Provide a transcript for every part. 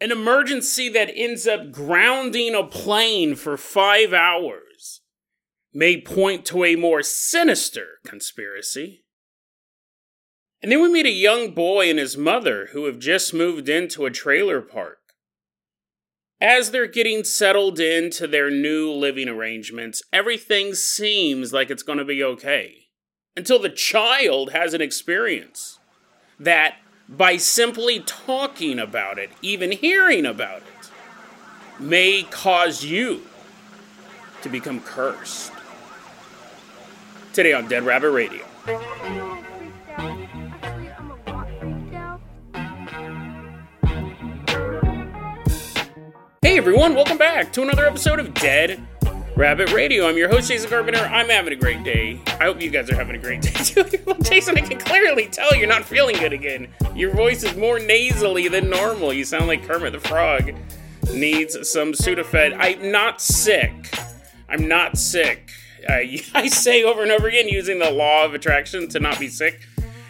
An emergency that ends up grounding a plane for five hours may point to a more sinister conspiracy. And then we meet a young boy and his mother who have just moved into a trailer park. As they're getting settled into their new living arrangements, everything seems like it's going to be okay. Until the child has an experience that, by simply talking about it, even hearing about it, may cause you to become cursed. Today on Dead Rabbit Radio. Hey everyone, welcome back to another episode of Dead Rabbit Radio. I'm your host, Jason Carpenter. I'm having a great day. I hope you guys are having a great day too. Jason, I can clearly tell you're not feeling good again. Your voice is more nasally than normal. You sound like Kermit the Frog needs some Sudafed. I'm not sick. I'm not sick. I say over and over again using the law of attraction to not be sick.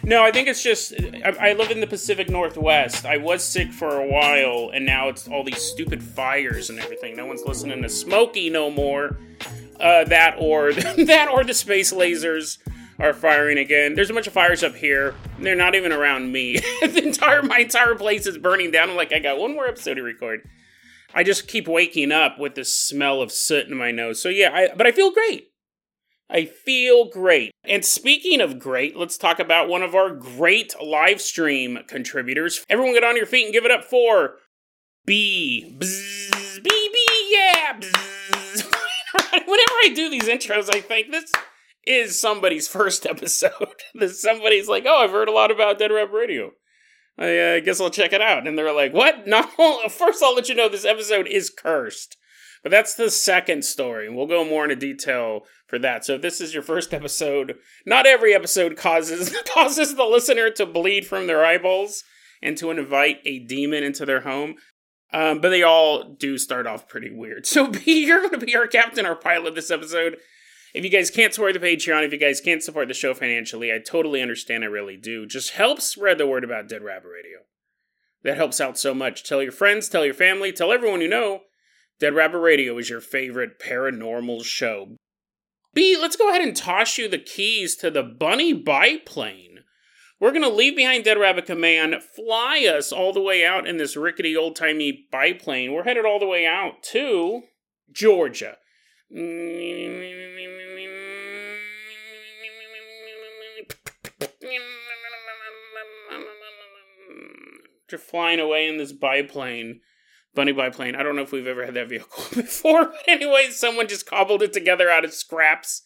No, I think it's just I, I, live in the Pacific Northwest. I was sick for a while, and now it's all these stupid fires and everything. No one's listening to Smokey no more. Uh, that or that or the space lasers are firing again. There's a bunch of fires up here. They're not even around me. the entire my entire place is burning down. I'm like, I got one more episode to record. I just keep waking up with the smell of soot in my nose. So yeah, I, but I feel great. I feel great. And speaking of great, let's talk about one of our great live stream contributors. Everyone get on your feet and give it up for B. Bzz, B, B, yeah. Bzz. Whenever I do these intros, I think this is somebody's first episode. this somebody's like, oh, I've heard a lot about Dead Rabbit Radio. I uh, guess I'll check it out. And they're like, what? No, first I'll let you know this episode is cursed. But that's the second story, and we'll go more into detail for that. So if this is your first episode, not every episode causes causes the listener to bleed from their eyeballs and to invite a demon into their home. Um, but they all do start off pretty weird. So B, you're going to be our captain, our pilot this episode. If you guys can't support the Patreon, if you guys can't support the show financially, I totally understand. I really do. Just help spread the word about Dead Rabbit Radio. That helps out so much. Tell your friends, tell your family, tell everyone you know Dead Rabbit Radio is your favorite paranormal show. B, let's go ahead and toss you the keys to the Bunny biplane. We're going to leave behind Dead Rabbit Command, fly us all the way out in this rickety old timey biplane. We're headed all the way out to Georgia. Just flying away in this biplane Bunny Biplane. I don't know if we've ever had that vehicle before, but anyway, someone just cobbled it together out of scraps,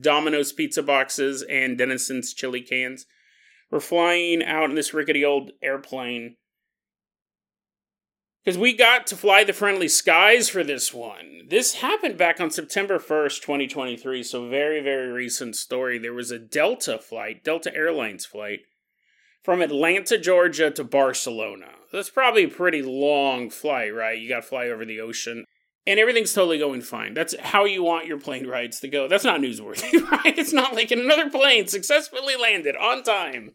Domino's pizza boxes, and Dennison's chili cans. We're flying out in this rickety old airplane. Because we got to fly the friendly skies for this one. This happened back on September 1st, 2023, so very, very recent story. There was a Delta flight, Delta Airlines flight, from Atlanta, Georgia to Barcelona. That's probably a pretty long flight, right? You got to fly over the ocean. And everything's totally going fine. That's how you want your plane rides to go. That's not newsworthy, right? It's not like another plane successfully landed on time.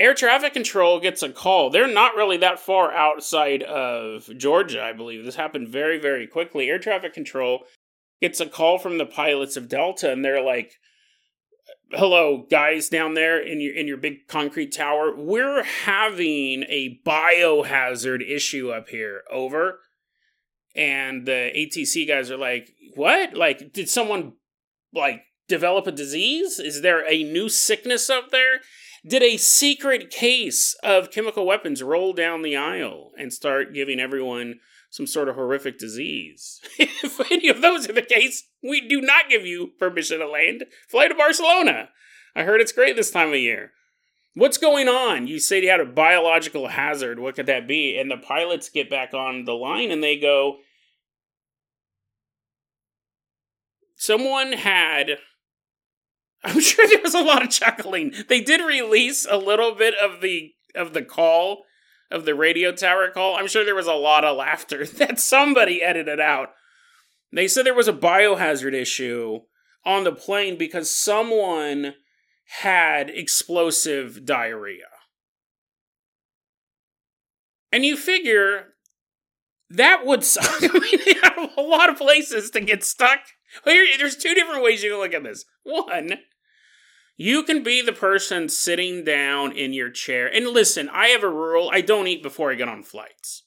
Air traffic control gets a call. They're not really that far outside of Georgia, I believe. This happened very, very quickly. Air traffic control gets a call from the pilots of Delta, and they're like, hello guys down there in your in your big concrete tower. We're having a biohazard issue up here over. And the atc guys are like what? Like did someone like develop a disease? Is there a new sickness up there? Did a secret case of chemical weapons roll down the aisle and start giving everyone some sort of horrific disease. if any of those are the case, we do not give you permission to land. Fly to Barcelona. I heard it's great this time of year. What's going on? You said you had a biological hazard. What could that be? And the pilots get back on the line and they go, Someone had. I'm sure there was a lot of chuckling. They did release a little bit of the of the call of the radio tower call, I'm sure there was a lot of laughter that somebody edited out. They said there was a biohazard issue on the plane because someone had explosive diarrhea. And you figure That would suck. I mean, have a lot of places to get stuck. There's two different ways you can look at this. One, you can be the person sitting down in your chair. And listen, I have a rule I don't eat before I get on flights.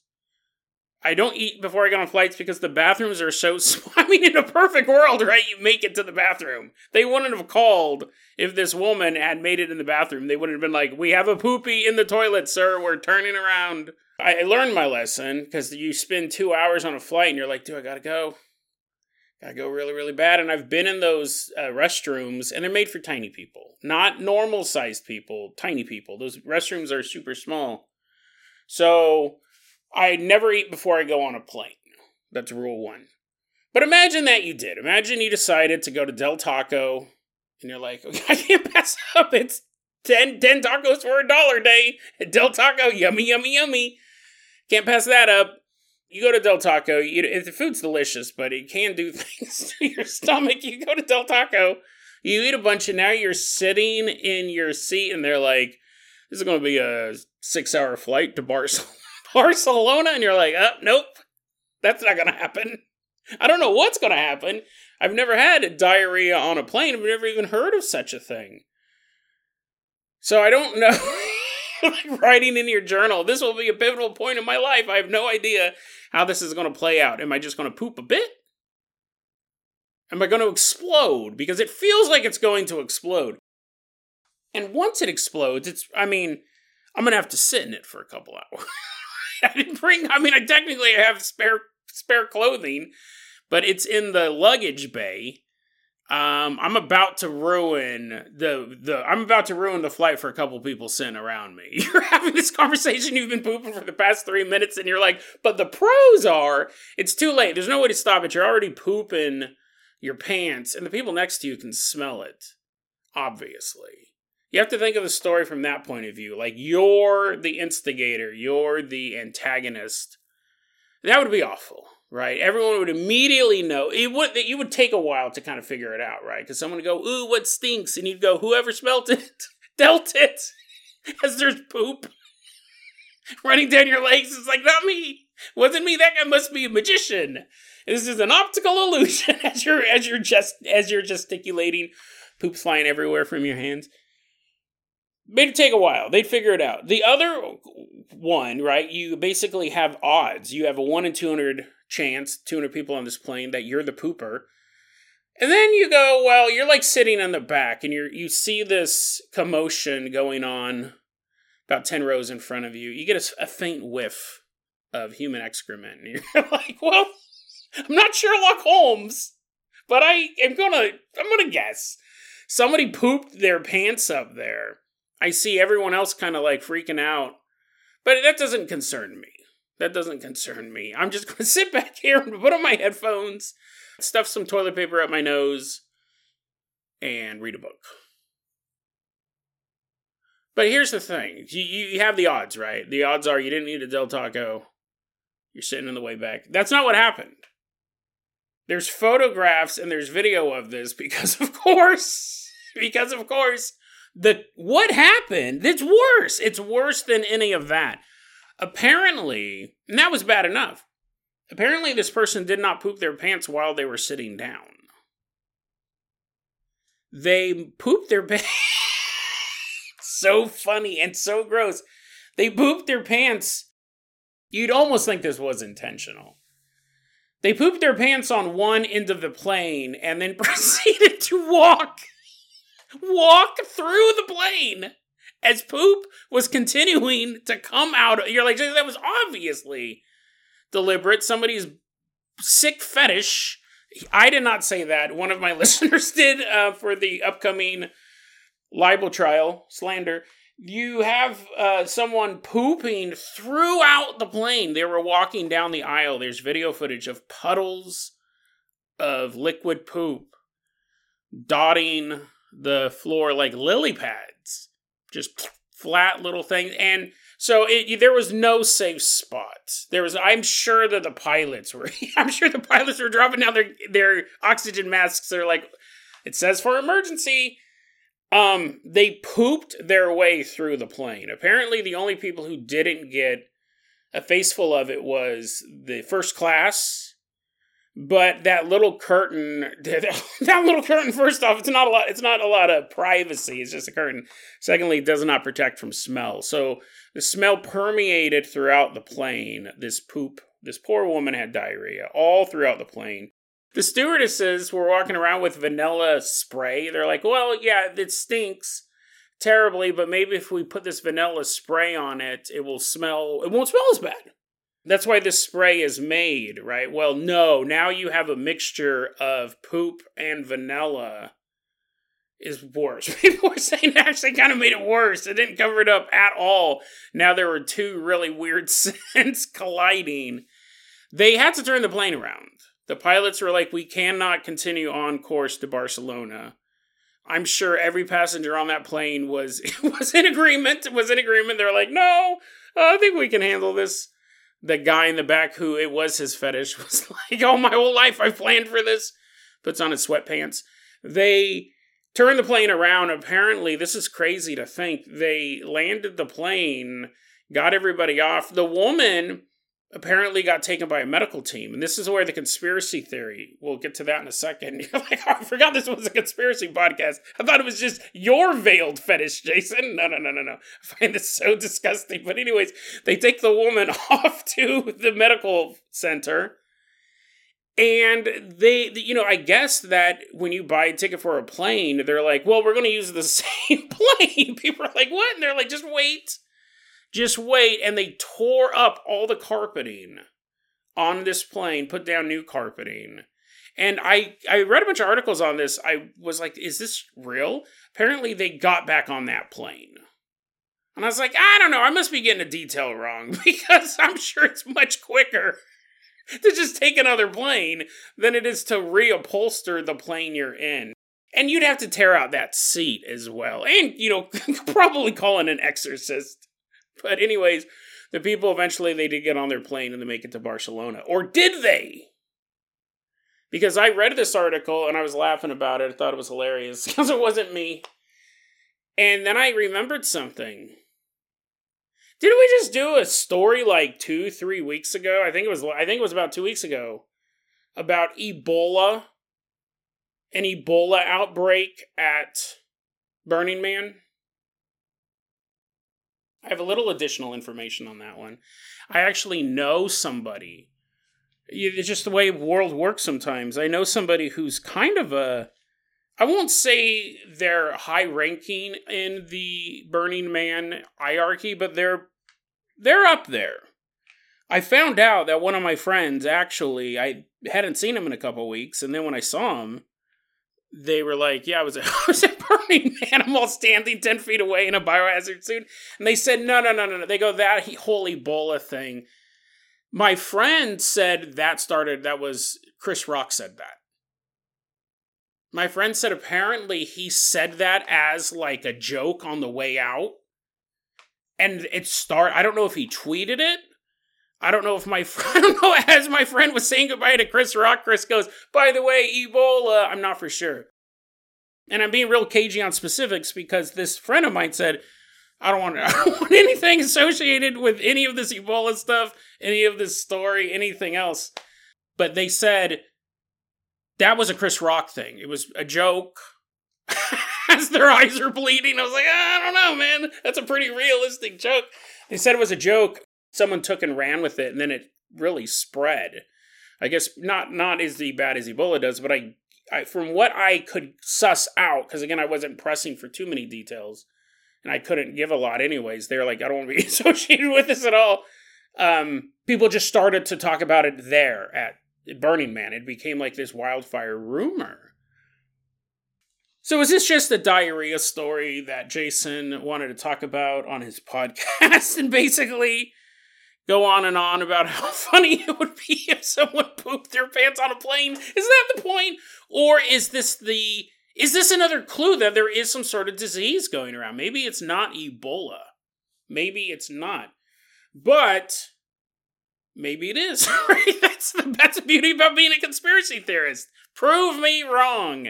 I don't eat before I get on flights because the bathrooms are so small. I mean, in a perfect world, right? You make it to the bathroom. They wouldn't have called if this woman had made it in the bathroom. They wouldn't have been like, We have a poopy in the toilet, sir. We're turning around. I learned my lesson because you spend two hours on a flight and you're like, "Do I gotta go. Gotta go really, really bad. And I've been in those uh, restrooms and they're made for tiny people, not normal sized people, tiny people. Those restrooms are super small. So I never eat before I go on a plane. That's rule one. But imagine that you did. Imagine you decided to go to Del Taco and you're like, okay, I can't pass up. It's 10, 10 tacos for a dollar day at Del Taco. Yummy, yummy, yummy. Can't pass that up. You go to Del Taco. You, the food's delicious, but it can do things to your stomach. You go to Del Taco. You eat a bunch, and now you're sitting in your seat, and they're like, this is going to be a six hour flight to Barcelona. Barcelona, and you're like, oh, nope, that's not going to happen. I don't know what's going to happen. I've never had diarrhea on a plane. I've never even heard of such a thing. So I don't know. writing in your journal, this will be a pivotal point in my life. I have no idea how this is going to play out. Am I just going to poop a bit? Am I going to explode? Because it feels like it's going to explode. And once it explodes, it's, I mean, I'm going to have to sit in it for a couple hours. I didn't bring. I mean, I technically have spare spare clothing, but it's in the luggage bay. Um, I'm about to ruin the the. I'm about to ruin the flight for a couple people sitting around me. You're having this conversation. You've been pooping for the past three minutes, and you're like, "But the pros are, it's too late. There's no way to stop it. You're already pooping your pants, and the people next to you can smell it. Obviously, you have to think of the story from that point of view. Like you're the instigator, you're the antagonist. That would be awful, right? Everyone would immediately know. It would it would take a while to kind of figure it out, right? Because someone would go, "Ooh, what stinks?" and you'd go, "Whoever smelt it, dealt it." As there's poop running down your legs, it's like not me. Wasn't me. That guy must be a magician. This is an optical illusion as you're as you're just as you're gesticulating, poop's flying everywhere from your hands it'd take a while. They'd figure it out. The other one, right? You basically have odds. You have a one in two hundred chance, two hundred people on this plane, that you're the pooper. And then you go, well, you're like sitting on the back, and you you see this commotion going on about ten rows in front of you. You get a, a faint whiff of human excrement, and you're like, well, I'm not Sherlock Holmes, but I am gonna I'm gonna guess somebody pooped their pants up there I see everyone else kind of like freaking out. But that doesn't concern me. That doesn't concern me. I'm just going to sit back here and put on my headphones, stuff some toilet paper up my nose, and read a book. But here's the thing you, you have the odds, right? The odds are you didn't need a Del Taco. You're sitting in the way back. That's not what happened. There's photographs and there's video of this because, of course, because, of course, the what happened? It's worse. It's worse than any of that. Apparently, and that was bad enough. Apparently, this person did not poop their pants while they were sitting down. They pooped their pants. so funny and so gross. They pooped their pants. You'd almost think this was intentional. They pooped their pants on one end of the plane and then proceeded to walk walk through the plane as poop was continuing to come out. You're like, that was obviously deliberate. Somebody's sick fetish. I did not say that. One of my listeners did uh, for the upcoming libel trial, slander. You have uh, someone pooping throughout the plane. They were walking down the aisle. There's video footage of puddles of liquid poop dotting the floor like lily pads, just flat little things. And so it, there was no safe spot. There was. I'm sure that the pilots were. I'm sure the pilots were dropping down their their oxygen masks. They're like, it says for emergency. Um, they pooped their way through the plane. Apparently, the only people who didn't get A face full of it was the first class, but that little curtain, that little curtain. First off, it's not a lot. It's not a lot of privacy. It's just a curtain. Secondly, it does not protect from smell. So the smell permeated throughout the plane. This poop. This poor woman had diarrhea all throughout the plane. The stewardesses were walking around with vanilla spray. They're like, well, yeah, it stinks terribly, but maybe if we put this vanilla spray on it, it will smell, it won't smell as bad. That's why this spray is made, right? Well, no, now you have a mixture of poop and vanilla is worse. People were saying actually kind of made it worse. It didn't cover it up at all. Now there were two really weird scents colliding. They had to turn the plane around. The pilots were like, we cannot continue on course to Barcelona. I'm sure every passenger on that plane was was in agreement. Was in agreement. They're like, no, I think we can handle this. The guy in the back, who it was his fetish, was like, oh, my whole life I've planned for this. Puts on his sweatpants. They turn the plane around. Apparently, this is crazy to think. They landed the plane, got everybody off. The woman apparently got taken by a medical team. And this is where the conspiracy theory, we'll get to that in a second. You're like, oh, I forgot this was a conspiracy podcast. I thought it was just your veiled fetish, Jason. No, no, no, no, no. I find this so disgusting. But, anyways, they take the woman off to the medical center. And they, you know, I guess that when you buy a ticket for a plane, they're like, well, we're going to use the same plane. People are like, what? And they're like, just wait just wait. And they tore up all the carpeting on this plane, put down new carpeting. And I, I read a bunch of articles on this. I was like, is this real? Apparently, they got back on that plane. And I was like, I don't know. I must be getting a detail wrong because I'm sure it's much quicker to just take another plane than it is to reupholster the plane you're in. And you'd have to tear out that seat as well. And, you know, probably call in an exorcist but anyways, the people eventually they did get on their plane and they make it to Barcelona. Or did they? Because I read this article and I was laughing about it. I thought it was hilarious because it wasn't me. And then I remembered something. Didn't we just do a story like two, three weeks ago? I think it was. I think it was about two weeks ago about Ebola, an Ebola outbreak at Burning Man. I have a little additional information on that one. I actually know somebody. It's just the way the world works sometimes. I know somebody who's kind of a. I won't say they're high ranking in the Burning Man hierarchy, but they're they're up there. I found out that one of my friends actually I hadn't seen him in a couple weeks, and then when I saw him, they were like, "Yeah, I was, I was at Burning animal standing ten feet away in a biohazard suit," and they said, "No, no, no, no, no." They go that whole Ebola thing. My friend said that started. That was Chris Rock said that. My friend said apparently he said that as like a joke on the way out, and it start. I don't know if he tweeted it I don't know if my friend, I don't know, as my friend was saying goodbye to Chris Rock, Chris goes, by the way, Ebola, I'm not for sure. And I'm being real cagey on specifics because this friend of mine said, I don't want, I don't want anything associated with any of this Ebola stuff, any of this story, anything else. But they said that was a Chris Rock thing. It was a joke. As their eyes are bleeding, I was like, ah, I don't know, man. That's a pretty realistic joke. They said it was a joke someone took and ran with it, and then it really spread. I guess not not as bad as Ebola does, but I, I from what I could suss out, because again I wasn't pressing for too many details, and I couldn't give a lot anyways. They're like, I don't want to be associated with this at all. Um, people just started to talk about it there at Burning Man. It became like this wildfire rumor. So is this just a diarrhea story that Jason wanted to talk about on his podcast and basically go on and on about how funny it would be if someone pooped their pants on a plane. Is that the point? Or is this the is this another clue that there is some sort of disease going around? Maybe it's not Ebola. Maybe it's not. But maybe it is. Right? That's the that's the beauty about being a conspiracy theorist. Prove me wrong.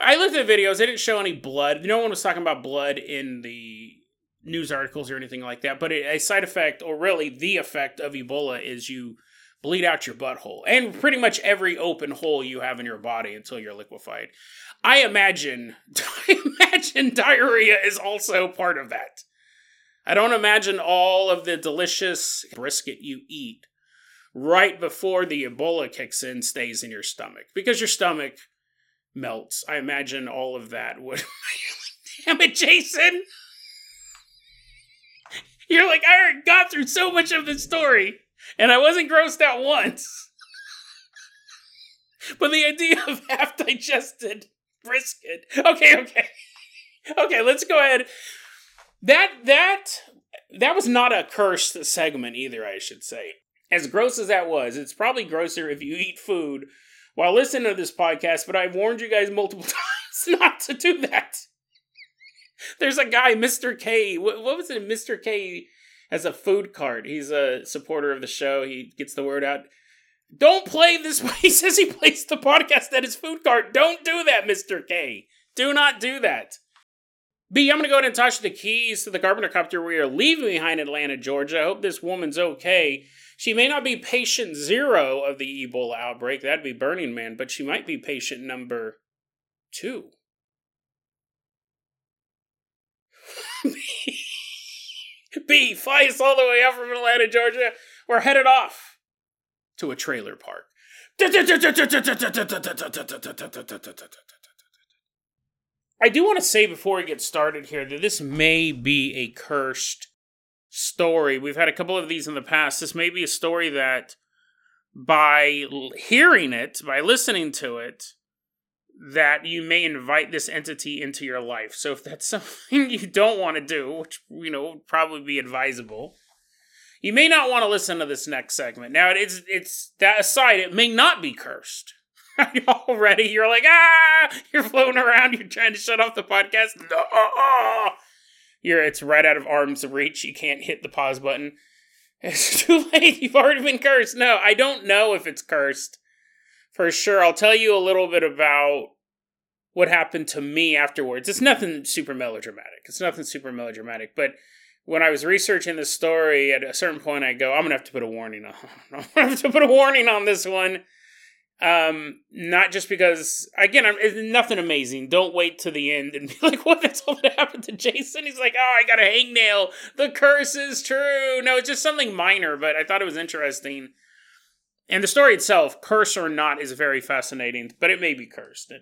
I looked at videos, they didn't show any blood. No one was talking about blood in the news articles or anything like that, but a side effect, or really the effect of Ebola, is you bleed out your butthole and pretty much every open hole you have in your body until you're liquefied. I imagine, I imagine diarrhea is also part of that. I don't imagine all of the delicious brisket you eat right before the Ebola kicks in stays in your stomach because your stomach melts. I imagine all of that would. Damn it, Jason! You're like, I already got through so much of the story, and I wasn't grossed out once. but the idea of half digested brisket. Okay, okay. Okay, let's go ahead. That that that was not a cursed segment either, I should say. As gross as that was, it's probably grosser if you eat food while listening to this podcast, but I've warned you guys multiple times not to do that. There's a guy, Mr. K. What, what was it? Mr. K has a food cart. He's a supporter of the show. He gets the word out. Don't play this. He says he plays the podcast at his food cart. Don't do that, Mr. K. Do not do that. B, I'm going to go ahead and touch the keys to the Carpenter Copter we are leaving behind Atlanta, Georgia. I hope this woman's okay. She may not be patient zero of the Ebola outbreak. That'd be Burning Man, but she might be patient number two. B, fly us all the way out from Atlanta, Georgia. We're headed off to a trailer park. I do want to say before we get started here that this may be a cursed story. We've had a couple of these in the past. This may be a story that by hearing it, by listening to it, that you may invite this entity into your life. So if that's something you don't want to do, which you know would probably be advisable, you may not want to listen to this next segment. Now it's it's that aside, it may not be cursed. Already you're like, ah, you're floating around, you're trying to shut off the podcast. No, you're it's right out of arm's reach. You can't hit the pause button. It's too late. You've already been cursed. No, I don't know if it's cursed for sure. I'll tell you a little bit about what happened to me afterwards. It's nothing super melodramatic. It's nothing super melodramatic. But when I was researching this story, at a certain point, I go, I'm gonna have to put a warning on. I'm gonna have to put a warning on this one. Um, not just because again, I'm, it's nothing amazing. Don't wait to the end and be like, "What? That's all that happened to Jason." He's like, "Oh, I got a hangnail. The curse is true." No, it's just something minor, but I thought it was interesting and the story itself, curse or not, is very fascinating, but it may be cursed.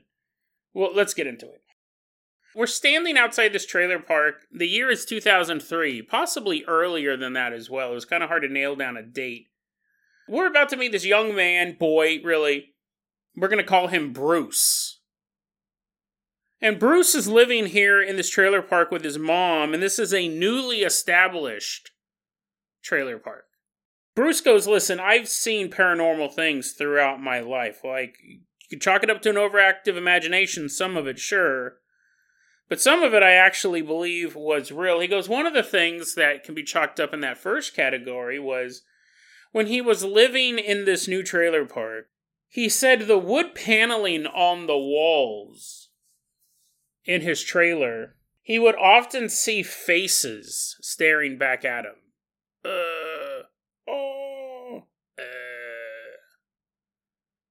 well, let's get into it. We're standing outside this trailer park. The year is 2003, possibly earlier than that as well. It was kind of hard to nail down a date. We're about to meet this young man, boy, really. We're going to call him Bruce. And Bruce is living here in this trailer park with his mom, and this is a newly established trailer park. Bruce goes, Listen, I've seen paranormal things throughout my life. Like, you could chalk it up to an overactive imagination, some of it, sure. But some of it I actually believe was real. He goes, One of the things that can be chalked up in that first category was when he was living in this new trailer park, he said the wood paneling on the walls in his trailer, he would often see faces staring back at him. Uh, oh, uh,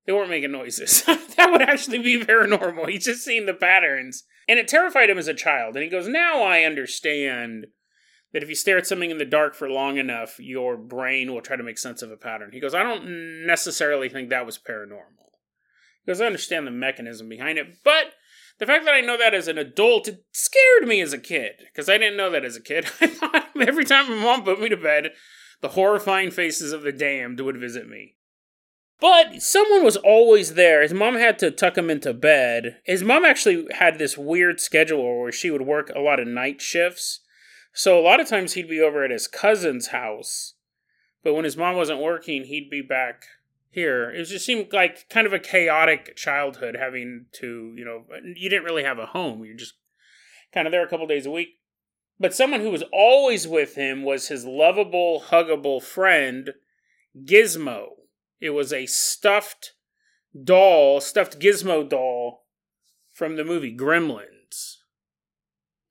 they weren't making noises. that would actually be paranormal. He's just seeing the patterns. And it terrified him as a child. And he goes, Now I understand that if you stare at something in the dark for long enough, your brain will try to make sense of a pattern. He goes, I don't necessarily think that was paranormal. Because I understand the mechanism behind it. But the fact that I know that as an adult, it scared me as a kid. Because I didn't know that as a kid. I thought every time my mom put me to bed, the horrifying faces of the damned would visit me. But someone was always there. His mom had to tuck him into bed. His mom actually had this weird schedule where she would work a lot of night shifts. So a lot of times he'd be over at his cousin's house. But when his mom wasn't working, he'd be back here. It just seemed like kind of a chaotic childhood having to, you know, you didn't really have a home. You're just kind of there a couple days a week. But someone who was always with him was his lovable, huggable friend, Gizmo. It was a stuffed doll, stuffed Gizmo doll from the movie Gremlins.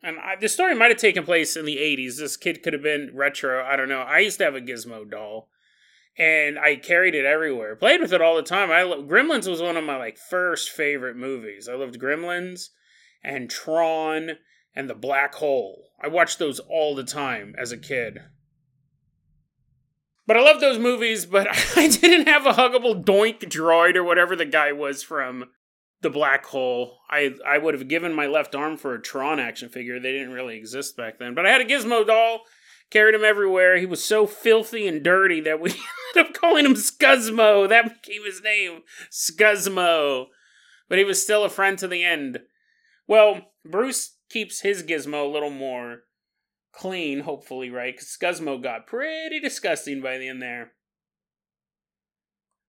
And I, the story might have taken place in the 80s. This kid could have been retro. I don't know. I used to have a Gizmo doll and I carried it everywhere. Played with it all the time. I lo- Gremlins was one of my like first favorite movies. I loved Gremlins and Tron and The Black Hole. I watched those all the time as a kid. But I love those movies, but I didn't have a huggable doink droid or whatever the guy was from the black hole. I I would have given my left arm for a Tron action figure. They didn't really exist back then. But I had a Gizmo doll, carried him everywhere. He was so filthy and dirty that we ended up calling him Scuzmo. That became his name, Scuzmo. But he was still a friend to the end. Well, Bruce keeps his Gizmo a little more clean, hopefully, right? Because Scuzmo got pretty disgusting by the end there.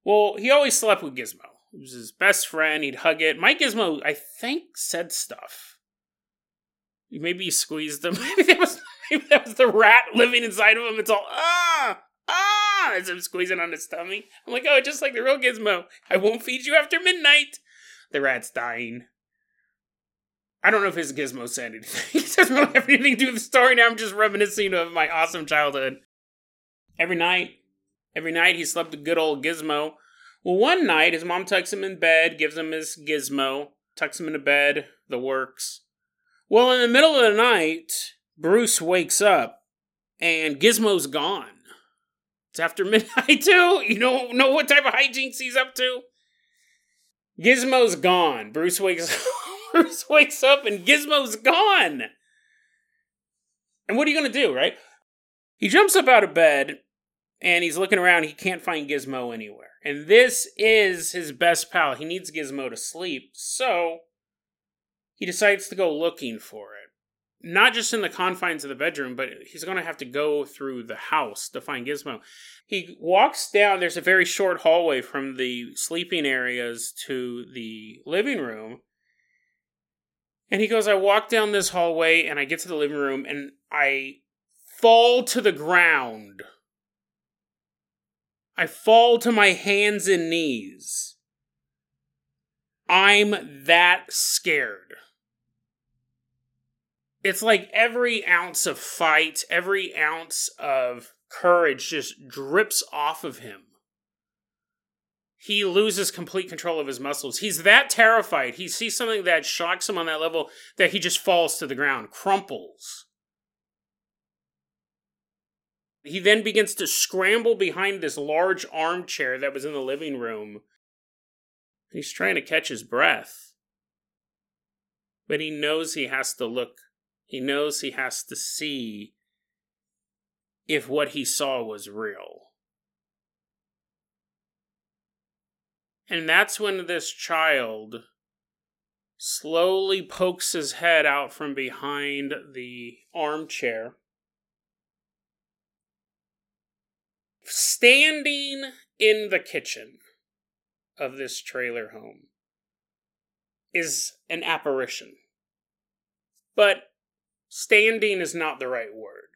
Well, he always slept with Gizmo. He was his best friend. He'd hug it. My Gizmo, I think, said stuff. Maybe he squeezed him. Maybe that was maybe that was the rat living inside of him. It's all ah ah as I'm squeezing on his tummy. I'm like, oh, just like the real Gizmo. I won't feed you after midnight. The rat's dying. I don't know if his gizmo said anything. it doesn't really have anything to do with the story. Now I'm just reminiscing of my awesome childhood. Every night, every night he slept a good old gizmo. Well, one night his mom tucks him in bed, gives him his gizmo, tucks him into bed, the works. Well, in the middle of the night, Bruce wakes up and Gizmo's gone. It's after midnight too. You don't know what type of hijinks he's up to. Gizmo's gone. Bruce wakes Bruce wakes up and Gizmo's gone. And what are you going to do, right? He jumps up out of bed and he's looking around. He can't find Gizmo anywhere. And this is his best pal. He needs Gizmo to sleep. So he decides to go looking for it. Not just in the confines of the bedroom, but he's going to have to go through the house to find Gizmo. He walks down, there's a very short hallway from the sleeping areas to the living room. And he goes, I walk down this hallway and I get to the living room and I fall to the ground. I fall to my hands and knees. I'm that scared. It's like every ounce of fight, every ounce of courage just drips off of him he loses complete control of his muscles. He's that terrified. He sees something that shocks him on that level that he just falls to the ground, crumples. He then begins to scramble behind this large armchair that was in the living room. He's trying to catch his breath. But he knows he has to look. He knows he has to see if what he saw was real. And that's when this child slowly pokes his head out from behind the armchair. Standing in the kitchen of this trailer home is an apparition. But standing is not the right word.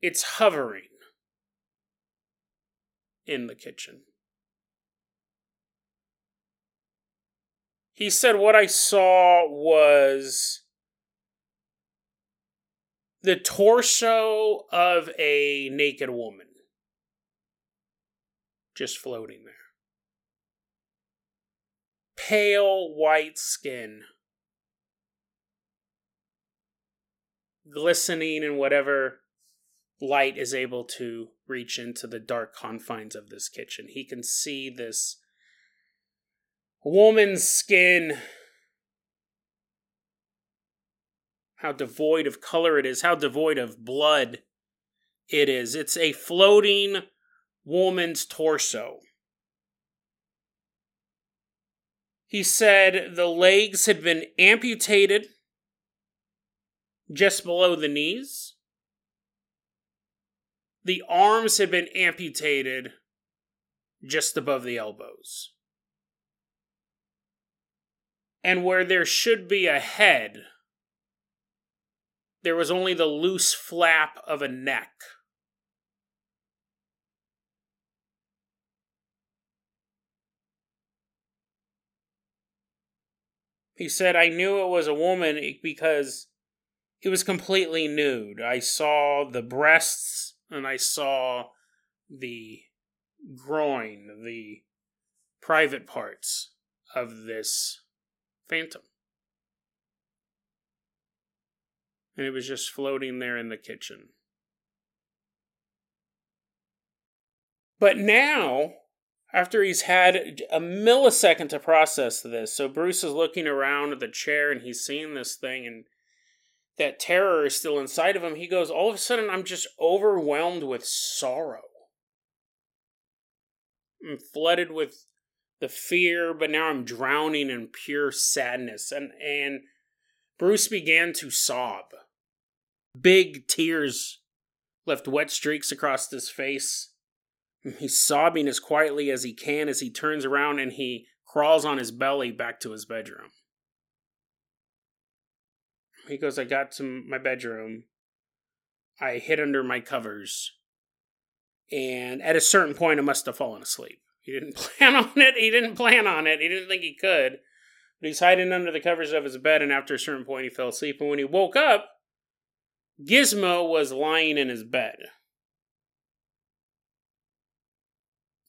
It's hovering in the kitchen. He said, What I saw was the torso of a naked woman just floating there. Pale white skin, glistening in whatever light is able to reach into the dark confines of this kitchen. He can see this woman's skin. How devoid of color it is, how devoid of blood it is. It's a floating woman's torso. He said the legs had been amputated just below the knees the arms had been amputated just above the elbows. And where there should be a head, there was only the loose flap of a neck. He said, I knew it was a woman because it was completely nude. I saw the breasts and I saw the groin, the private parts of this phantom. And it was just floating there in the kitchen. But now, after he's had a millisecond to process this, so Bruce is looking around at the chair and he's seeing this thing, and that terror is still inside of him. He goes, All of a sudden, I'm just overwhelmed with sorrow. I'm flooded with the fear, but now I'm drowning in pure sadness. And, and Bruce began to sob. Big tears left wet streaks across his face. He's sobbing as quietly as he can as he turns around and he crawls on his belly back to his bedroom. He goes, I got to my bedroom. I hid under my covers. And at a certain point, I must have fallen asleep. He didn't plan on it. He didn't plan on it. He didn't think he could. But he's hiding under the covers of his bed, and after a certain point, he fell asleep. And when he woke up, Gizmo was lying in his bed.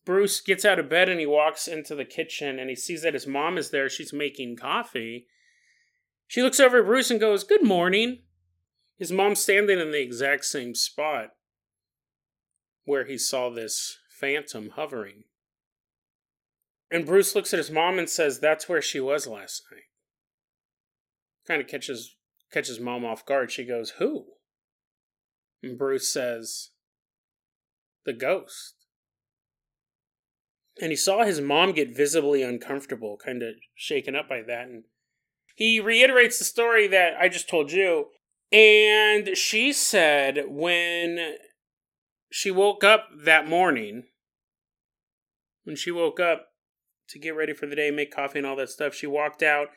Bruce gets out of bed and he walks into the kitchen and he sees that his mom is there. She's making coffee. She looks over at Bruce and goes, Good morning. His mom's standing in the exact same spot where he saw this phantom hovering. And Bruce looks at his mom and says, That's where she was last night. Kind of catches catches mom off guard. She goes, Who? And Bruce says, The ghost and he saw his mom get visibly uncomfortable, kind of shaken up by that. And he reiterates the story that I just told you. And she said when she woke up that morning, when she woke up to get ready for the day, make coffee and all that stuff, she walked out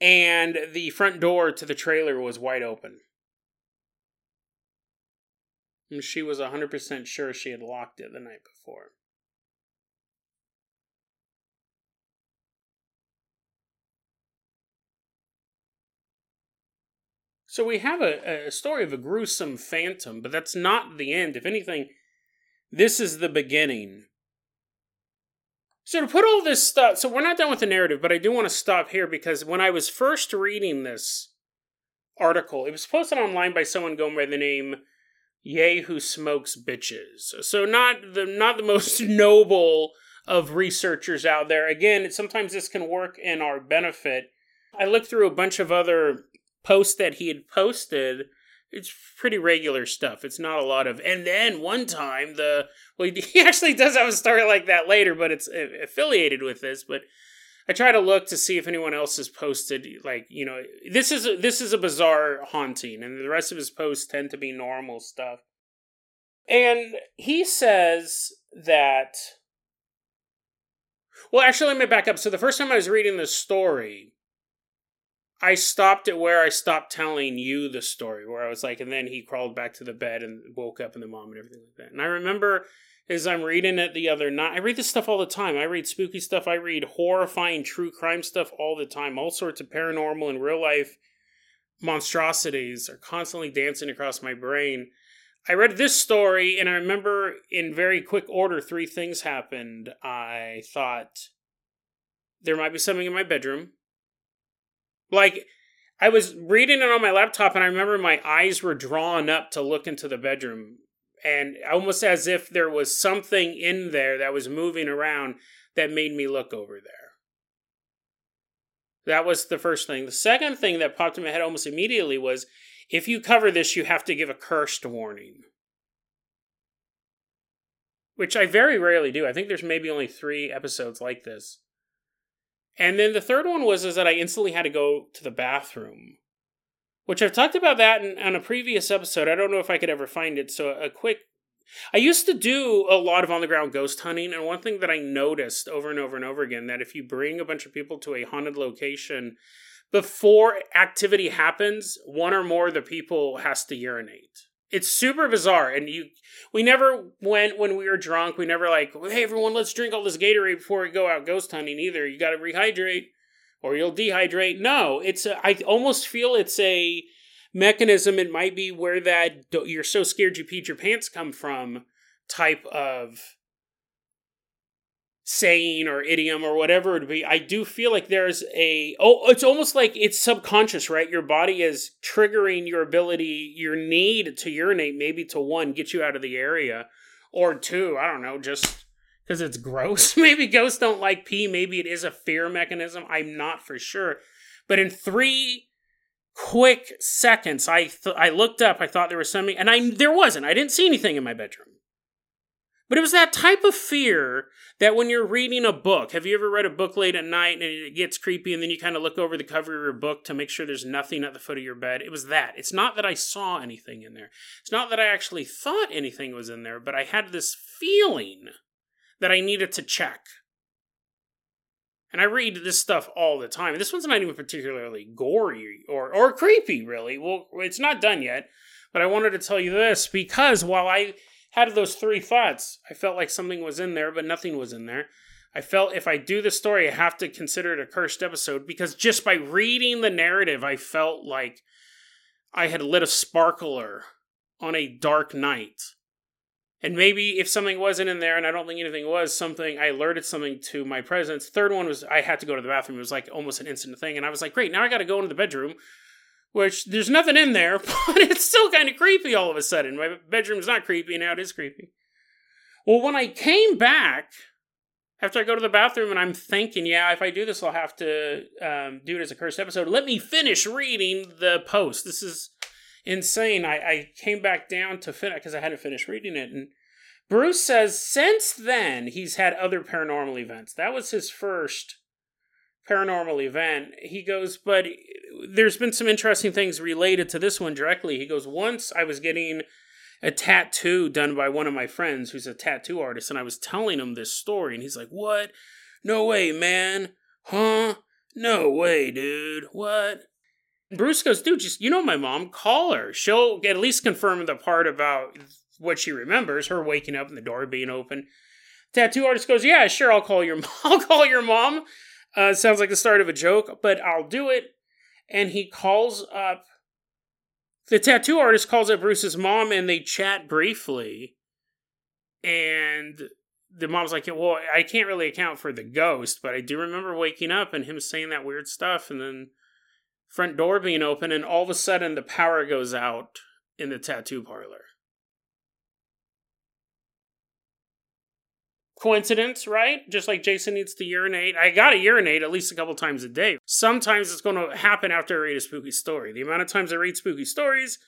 and the front door to the trailer was wide open. And she was 100% sure she had locked it the night before. So we have a, a story of a gruesome phantom, but that's not the end. If anything, this is the beginning. So to put all this stuff, so we're not done with the narrative, but I do want to stop here because when I was first reading this article, it was posted online by someone going by the name Yay Who Smokes Bitches. So not the not the most noble of researchers out there. Again, sometimes this can work in our benefit. I looked through a bunch of other post that he had posted, it's pretty regular stuff. It's not a lot of. And then one time, the well, he actually does have a story like that later, but it's uh, affiliated with this. But I try to look to see if anyone else has posted like you know this is a, this is a bizarre haunting, and the rest of his posts tend to be normal stuff. And he says that. Well, actually, let me back up. So the first time I was reading this story, I stopped at where I stopped telling you the story, where I was like, and then he crawled back to the bed and woke up in the mom and everything like that. And I remember as I'm reading it the other night, I read this stuff all the time. I read spooky stuff, I read horrifying true crime stuff all the time, all sorts of paranormal and real life monstrosities are constantly dancing across my brain. I read this story and I remember in very quick order three things happened. I thought there might be something in my bedroom. Like, I was reading it on my laptop, and I remember my eyes were drawn up to look into the bedroom, and almost as if there was something in there that was moving around that made me look over there. That was the first thing. The second thing that popped in my head almost immediately was if you cover this, you have to give a cursed warning. Which I very rarely do. I think there's maybe only three episodes like this. And then the third one was is that I instantly had to go to the bathroom, which I've talked about that in, on a previous episode. I don't know if I could ever find it. So a quick, I used to do a lot of on the ground ghost hunting, and one thing that I noticed over and over and over again that if you bring a bunch of people to a haunted location before activity happens, one or more of the people has to urinate it's super bizarre and you we never went when we were drunk we never like hey everyone let's drink all this gatorade before we go out ghost hunting either you gotta rehydrate or you'll dehydrate. No, it's a, I almost feel it's a mechanism. It might be where that you're so scared you peed your pants come from type of saying or idiom or whatever it would be. I do feel like there's a oh, it's almost like it's subconscious, right? Your body is triggering your ability, your need to urinate, maybe to one get you out of the area, or two, I don't know, just because it's gross. maybe ghosts don't like pee. Maybe it is a fear mechanism. I'm not for sure. But in three quick seconds, I th- I looked up. I thought there was something, and I there wasn't. I didn't see anything in my bedroom. But it was that type of fear that when you're reading a book, have you ever read a book late at night and it gets creepy and then you kind of look over the cover of your book to make sure there's nothing at the foot of your bed? It was that. It's not that I saw anything in there. It's not that I actually thought anything was in there, but I had this feeling that I needed to check. And I read this stuff all the time. This one's not even particularly gory or, or creepy, really. Well, it's not done yet. But I wanted to tell you this because while I had those three thoughts, I felt like something was in there, but nothing was in there. I felt if I do the story, I have to consider it a cursed episode because just by reading the narrative, I felt like I had lit a sparkler on a dark night and maybe if something wasn't in there and I don't think anything was, something I alerted something to my presence. Third one was I had to go to the bathroom. It was like almost an instant thing. And I was like, great, now I got to go into the bedroom, which there's nothing in there, but it's still kind of creepy all of a sudden. My bedroom's not creepy, now it is creepy. Well, when I came back, after I go to the bathroom and I'm thinking, yeah, if I do this, I'll have to um, do it as a cursed episode. Let me finish reading the post. This is insane. I, I came back down to finish because I hadn't finished reading it. And Bruce says since then he's had other paranormal events. That was his first paranormal event. He goes, but there's been some interesting things related to this one directly. He goes, once I was getting a tattoo done by one of my friends who's a tattoo artist, and I was telling him this story, and he's like, What? No way, man. Huh? No way, dude. What? Bruce goes, dude, just you know my mom, call her. She'll at least confirm the part about what she remembers, her waking up and the door being open. Tattoo artist goes, yeah, sure, I'll call your I'll call your mom. Uh, sounds like the start of a joke, but I'll do it. And he calls up the tattoo artist calls up Bruce's mom and they chat briefly. And the mom's like, Well, I can't really account for the ghost, but I do remember waking up and him saying that weird stuff. And then front door being open, and all of a sudden the power goes out in the tattoo parlor. Coincidence, right? Just like Jason needs to urinate. I gotta urinate at least a couple times a day. Sometimes it's gonna happen after I read a spooky story. The amount of times I read spooky stories,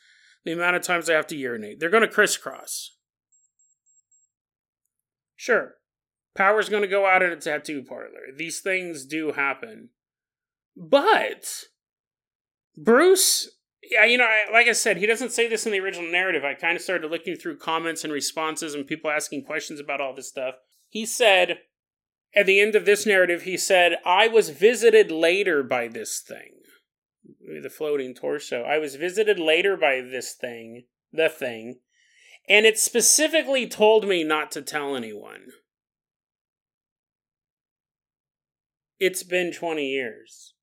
the amount of times I have to urinate. They're gonna crisscross. Sure, power's gonna go out in a tattoo parlor. These things do happen. But Bruce, yeah, you know, I, like I said, he doesn't say this in the original narrative. I kind of started looking through comments and responses and people asking questions about all this stuff. He said, at the end of this narrative, he said, I was visited later by this thing. The floating torso. I was visited later by this thing, the thing, and it specifically told me not to tell anyone. It's been 20 years.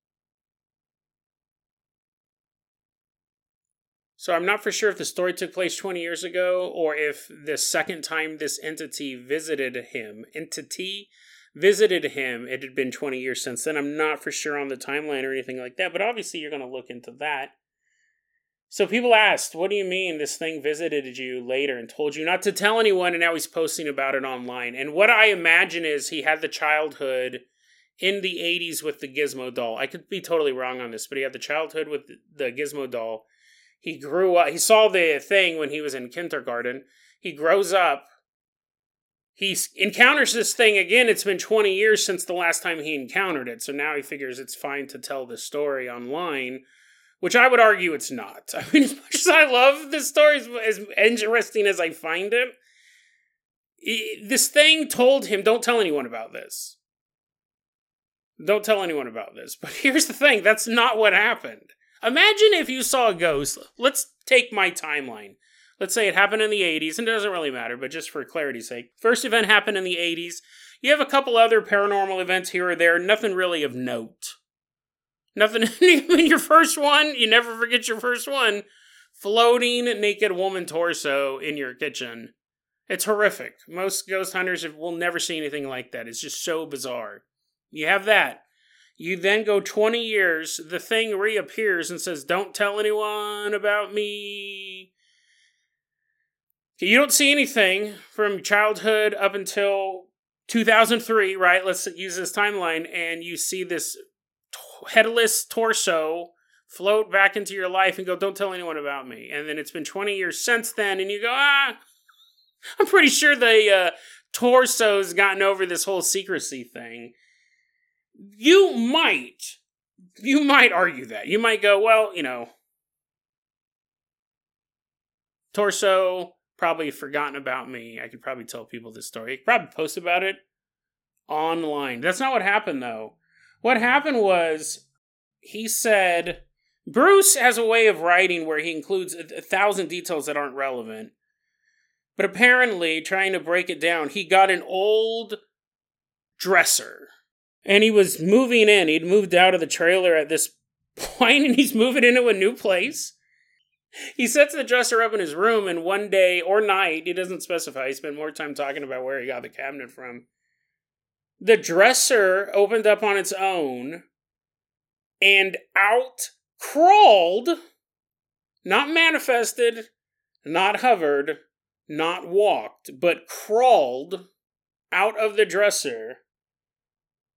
So I'm not for sure if the story took place 20 years ago or if the second time this entity visited him, entity visited him, it had been 20 years since then. I'm not for sure on the timeline or anything like that, but obviously you're going to look into that. So people asked, What do you mean this thing visited you later and told you not to tell anyone, and now he's posting about it online? And what I imagine is he had the childhood in the 80s with the Gizmo doll. I could be totally wrong on this, but he had the childhood with the Gizmo doll he grew up. He saw the thing when he was in kindergarten. He grows up. He encounters this thing again. It's been 20 years since the last time he encountered it. So now he figures it's fine to tell the story online, which I would argue it's not. I mean, as much as I love this story, as interesting as I find it, this thing told him, don't tell anyone about this. Don't tell anyone about this. But here's the thing that's not what happened. Imagine if you saw a ghost. Let's take my timeline. Let's say it happened in the 80s, and it doesn't really matter, but just for clarity's sake. First event happened in the 80s. You have a couple other paranormal events here or there, nothing really of note. Nothing in your first one, you never forget your first one. Floating naked woman torso in your kitchen. It's horrific. Most ghost hunters will never see anything like that. It's just so bizarre. You have that. You then go 20 years, the thing reappears and says, Don't tell anyone about me. You don't see anything from childhood up until 2003, right? Let's use this timeline. And you see this headless torso float back into your life and go, Don't tell anyone about me. And then it's been 20 years since then, and you go, Ah, I'm pretty sure the uh, torso's gotten over this whole secrecy thing. You might, you might argue that. You might go, Well, you know, torso probably forgotten about me. I could probably tell people this story. I could probably post about it online. That's not what happened, though. What happened was he said Bruce has a way of writing where he includes a, a thousand details that aren't relevant. But apparently, trying to break it down, he got an old dresser and he was moving in. He'd moved out of the trailer at this point and he's moving into a new place. He sets the dresser up in his room, and one day or night, he doesn't specify, he spent more time talking about where he got the cabinet from. The dresser opened up on its own, and out crawled, not manifested, not hovered, not walked, but crawled out of the dresser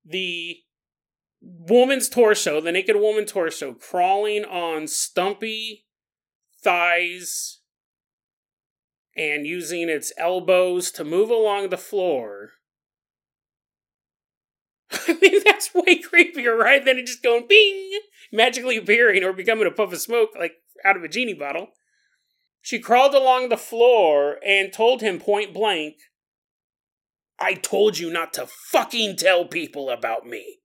the woman's torso, the naked woman torso, crawling on stumpy thighs and using its elbows to move along the floor. I mean, that's way creepier, right? Than it just going bing, magically appearing or becoming a puff of smoke like out of a genie bottle. She crawled along the floor and told him point blank, I told you not to fucking tell people about me.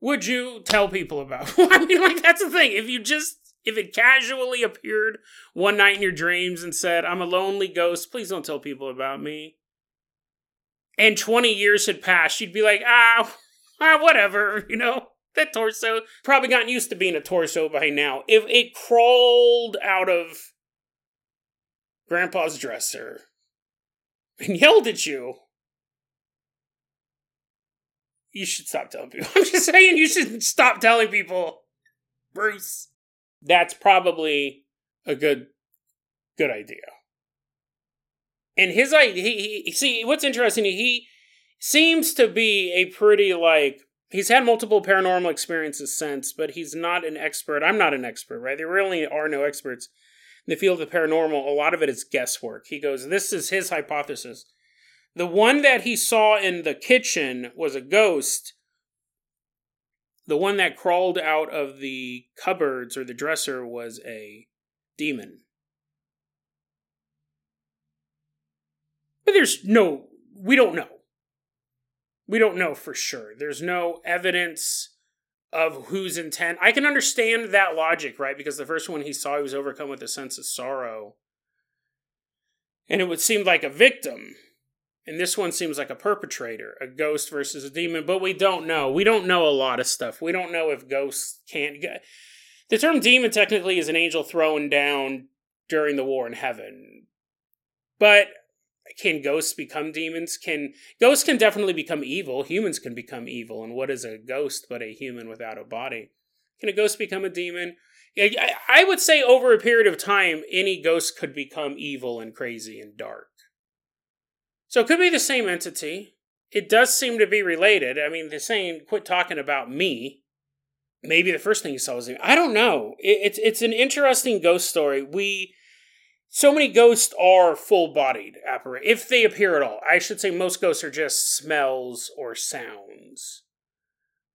Would you tell people about? I mean, like, that's the thing. If you just, if it casually appeared one night in your dreams and said, I'm a lonely ghost, please don't tell people about me. And 20 years had passed, you'd be like, ah, ah whatever, you know? that torso probably gotten used to being a torso by now. If it crawled out of Grandpa's dresser and yelled at you, you should stop telling people. I'm just saying you should stop telling people, Bruce. That's probably a good good idea. And his idea, he, he see what's interesting. He seems to be a pretty like he's had multiple paranormal experiences since, but he's not an expert. I'm not an expert, right? There really are no experts in the field of the paranormal. A lot of it is guesswork. He goes, This is his hypothesis. The one that he saw in the kitchen was a ghost. The one that crawled out of the cupboards or the dresser was a demon. But there's no, we don't know we don't know for sure. There's no evidence of whose intent. I can understand that logic, right? Because the first one he saw, he was overcome with a sense of sorrow. And it would seem like a victim. And this one seems like a perpetrator, a ghost versus a demon, but we don't know. We don't know a lot of stuff. We don't know if ghosts can't. The term demon technically is an angel thrown down during the war in heaven. But can ghosts become demons? Can ghosts can definitely become evil. Humans can become evil. And what is a ghost but a human without a body? Can a ghost become a demon? I would say over a period of time, any ghost could become evil and crazy and dark. So it could be the same entity. It does seem to be related. I mean, they're saying, quit talking about me. Maybe the first thing you saw was, I don't know. It's, it's an interesting ghost story. We so many ghosts are full bodied apparitions, if they appear at all. I should say most ghosts are just smells or sounds.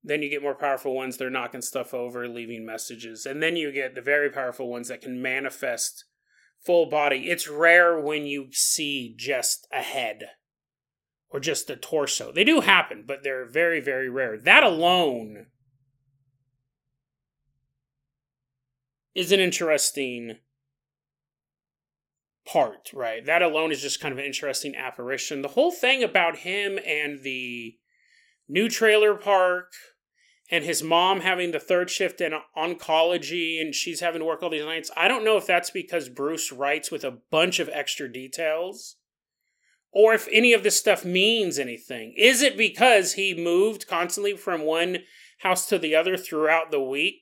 Then you get more powerful ones, they're knocking stuff over, leaving messages. And then you get the very powerful ones that can manifest full body. It's rare when you see just a head or just a torso. They do happen, but they're very, very rare. That alone is an interesting part, right? That alone is just kind of an interesting apparition. The whole thing about him and the new trailer park and his mom having the third shift in oncology and she's having to work all these nights. I don't know if that's because Bruce writes with a bunch of extra details or if any of this stuff means anything. Is it because he moved constantly from one house to the other throughout the week?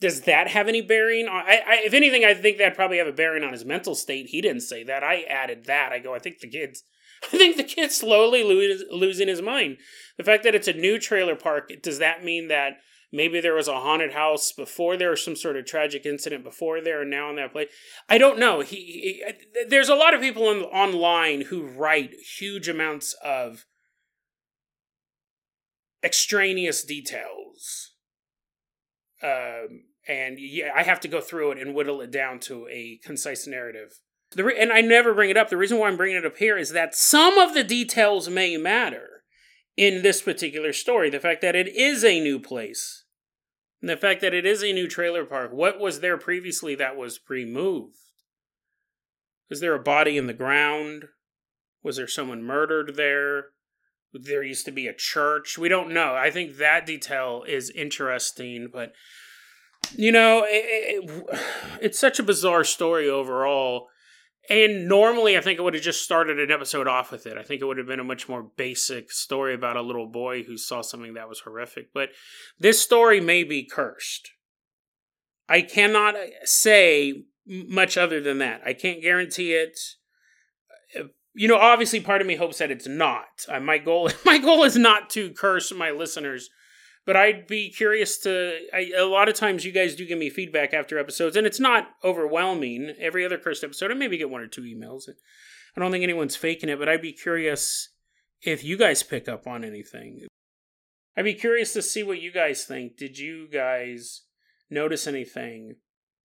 Does that have any bearing? On, I, I, if anything, I think that'd probably have a bearing on his mental state. He didn't say that. I added that. I go, I think the kid's I think the kid's slowly lose, losing his mind. The fact that it's a new trailer park, does that mean that maybe there was a haunted house before there was some sort of tragic incident before there and now in that place? I don't know. He, he there's a lot of people on, online who write huge amounts of extraneous details. Um, and yeah, I have to go through it and whittle it down to a concise narrative. The re- and I never bring it up. The reason why I'm bringing it up here is that some of the details may matter in this particular story. The fact that it is a new place, and the fact that it is a new trailer park. What was there previously that was removed? Was there a body in the ground? Was there someone murdered there? There used to be a church. We don't know. I think that detail is interesting, but you know, it, it, it's such a bizarre story overall and normally, I think it would have just started an episode off with it. I think it would have been a much more basic story about a little boy who saw something that was horrific. But this story may be cursed. I cannot uh, say much other than that. I can't guarantee it. Uh, You know, obviously, part of me hopes that it's not. Uh, my goal, my goal is not to curse my listeners but I'd be curious to. I, a lot of times, you guys do give me feedback after episodes, and it's not overwhelming. Every other cursed episode, I maybe get one or two emails. I don't think anyone's faking it, but I'd be curious if you guys pick up on anything. I'd be curious to see what you guys think. Did you guys notice anything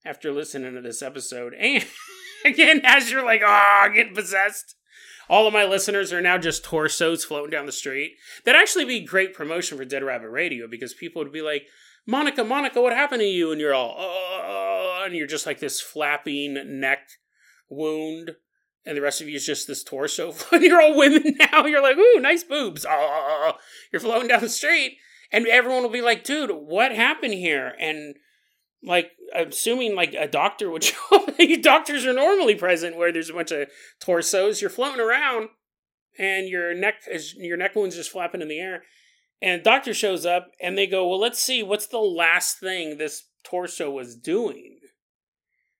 after listening to this episode? And again, as you're like, oh, getting possessed all of my listeners are now just torsos floating down the street. That'd actually be great promotion for Dead Rabbit Radio because people would be like, Monica, Monica, what happened to you? And you're all, oh, and you're just like this flapping neck wound. And the rest of you is just this torso. You're all women now. You're like, ooh, nice boobs. Oh, you're floating down the street. And everyone will be like, dude, what happened here? And like assuming like a doctor would show up. Doctors are normally present where there's a bunch of torsos. You're floating around, and your neck is your neck wound's just flapping in the air. And doctor shows up, and they go, "Well, let's see what's the last thing this torso was doing."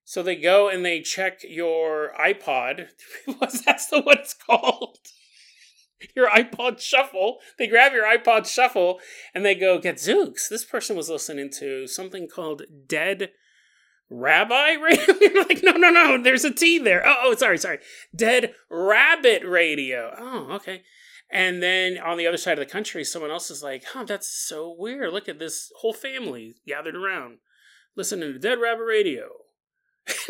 So they go and they check your iPod. That's the what it's called your iPod Shuffle. They grab your iPod Shuffle and they go, get Zooks. this person was listening to something called Dead Rabbi Radio. Like, no, no, no, there's a T there. Oh, oh, sorry, sorry. Dead Rabbit Radio. Oh, okay. And then on the other side of the country, someone else is like, huh, that's so weird. Look at this whole family gathered around listening to Dead Rabbit Radio.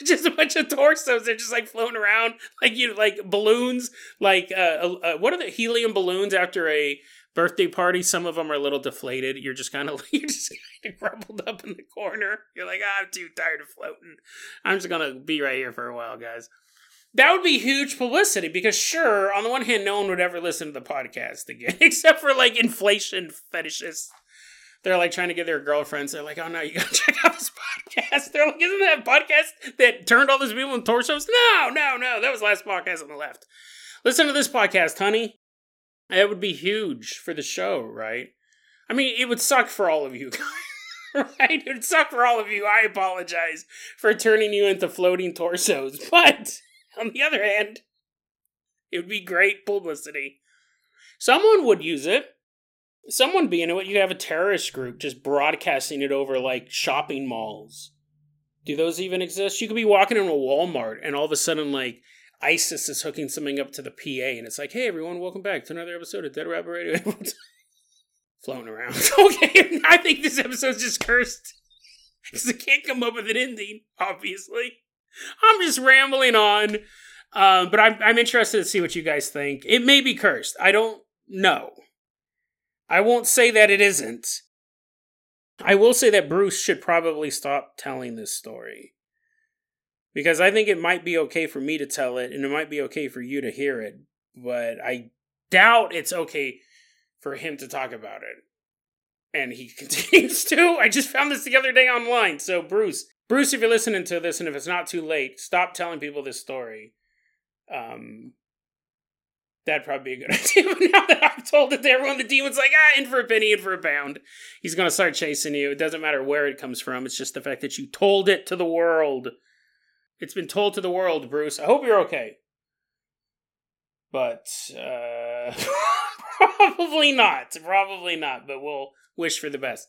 just a bunch of torsos. They're just like floating around like you like balloons. Like uh, uh, uh, what are the helium balloons after a birthday party? Some of them are a little deflated. You're just kind of you're just kind of crumpled up in the corner. You're like, oh, I'm too tired of floating. I'm just gonna be right here for a while, guys. That would be huge publicity because, sure, on the one hand, no one would ever listen to the podcast again, except for like inflation fetishists they're like trying to get their girlfriends. They're like, oh no, you gotta check out this podcast. They're like, isn't that podcast that turned all these people into torsos? No, no, no. That was last podcast on the left. Listen to this podcast, honey. It would be huge for the show, right? I mean, it would suck for all of you right? It would suck for all of you. I apologize for turning you into floating torsos. But on the other hand, it would be great publicity. Someone would use it someone being it, you have a terrorist group just broadcasting it over like shopping malls. Do those even exist? You could be walking in a Walmart and all of a sudden like ISIS is hooking something up to the PA and it's like, hey everyone, welcome back to another episode of Dead Rabbit Radio. Floating around. okay, I think this episode's just cursed. Because it can't come up with an ending, obviously. I'm just rambling on. Um, but I'm, I'm interested to see what you guys think. It may be cursed. I don't know. I won't say that it isn't. I will say that Bruce should probably stop telling this story. Because I think it might be okay for me to tell it, and it might be okay for you to hear it, but I doubt it's okay for him to talk about it. And he continues to. I just found this the other day online. So, Bruce, Bruce, if you're listening to this and if it's not too late, stop telling people this story. Um, that'd probably be a good idea. But now that I've told it to everyone, the demon's like, ah, in for a penny, in for a pound. He's going to start chasing you. It doesn't matter where it comes from. It's just the fact that you told it to the world. It's been told to the world, Bruce. I hope you're okay. But, uh, probably not. Probably not, but we'll wish for the best.